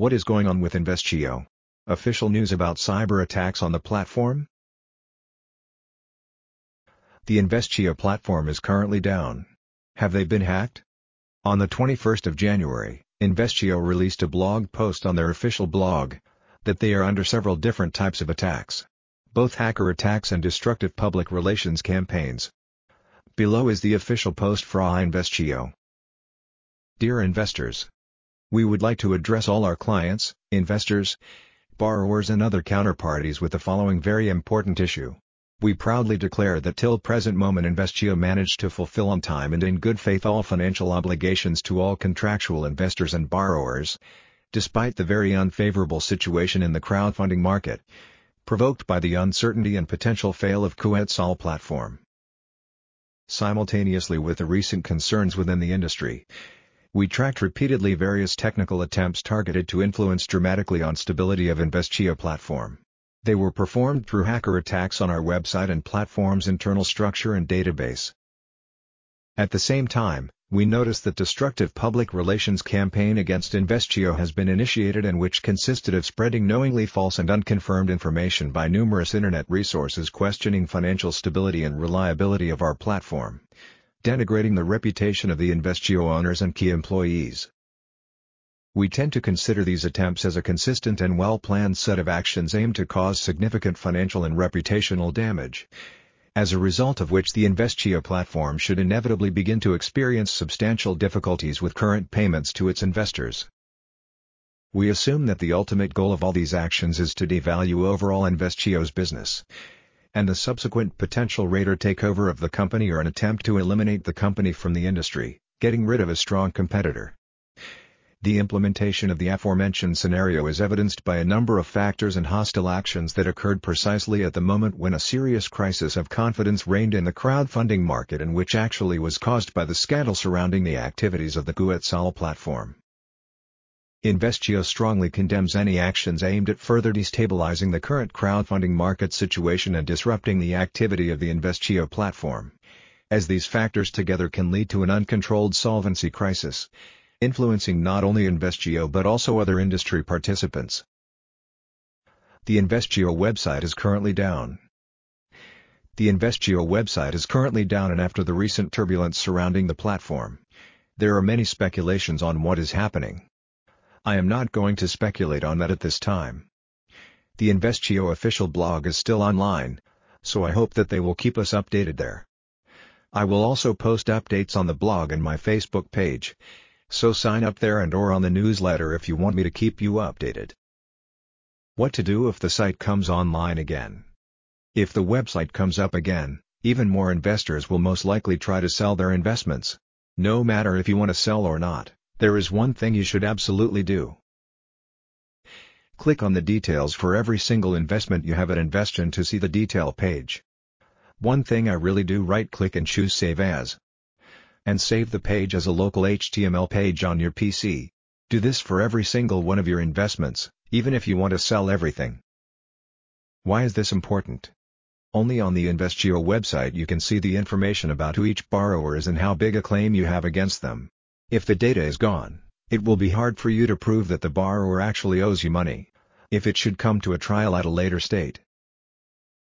What is going on with Envestio? Official news about cyber attacks on the platform? The Envestio platform is currently down. Have they been hacked? On the 21st of January, Envestio released a blog post on their official blog that they are under several different types of attacks. Both hacker attacks and destructive public relations campaigns. Below is the official post for Envestio. Dear investors, we would like to address all our clients, investors, borrowers and other counterparties with the following very important issue. We proudly declare that till present moment Envestio managed to fulfill on time and in good faith all financial obligations to all contractual investors and borrowers, despite the very unfavorable situation in the crowdfunding market, provoked by the uncertainty and potential fail of Kuetzal platform. Simultaneously with the recent concerns within the industry, we tracked repeatedly various technical attempts targeted to influence dramatically on stability of Envestio platform. They were performed through hacker attacks on our website and platform's internal structure and database. At the same time, we noticed that destructive public relations campaign against Envestio has been initiated and which consisted of spreading knowingly false and unconfirmed information by numerous internet resources questioning financial stability and reliability of our platform denigrating the reputation of the Envestio owners and key employees. We tend to consider these attempts as a consistent and well-planned set of actions aimed to cause significant financial and reputational damage, as a result of which the Envestio platform should inevitably begin to experience substantial difficulties with current payments to its investors. We assume that the ultimate goal of all these actions is to devalue overall Envestio's business, and the subsequent potential raider takeover of the company or an attempt to eliminate the company from the industry, getting rid of a strong competitor. The implementation of the aforementioned scenario is evidenced by a number of factors and hostile actions that occurred precisely at the moment when a serious crisis of confidence reigned in the crowdfunding market and which actually was caused by the scandal surrounding the activities of the Kuetzal platform. Envestio strongly condemns any actions aimed at further destabilizing the current crowdfunding market situation and disrupting the activity of the Envestio platform, as these factors together can lead to an uncontrolled solvency crisis, influencing not only Envestio but also other industry participants. The Envestio website is currently down. The Envestio website is currently down and after the recent turbulence surrounding the platform, there are many speculations on what is happening. I am not going to speculate on that at this time. The Envestio official blog is still online, so I hope that they will keep us updated there. I will also post updates on the blog and my Facebook page, so sign up there and or on the newsletter if you want me to keep you updated. What to do if the site comes online again? If the website comes up again, even more investors will most likely try to sell their investments. No matter if you want to sell or not. There is one thing you should absolutely do. Click on the details for every single investment you have at Envestio to see the detail page. One thing I really do right-click and choose Save As. And save the page as a local HTML page on your PC. Do this for every single one of your investments, even if you want to sell everything. Why is this important? Only on the Envestio website you can see the information about who each borrower is and how big a claim you have against them. If the data is gone, it will be hard for you to prove that the borrower actually owes you money, if it should come to a trial at a later state.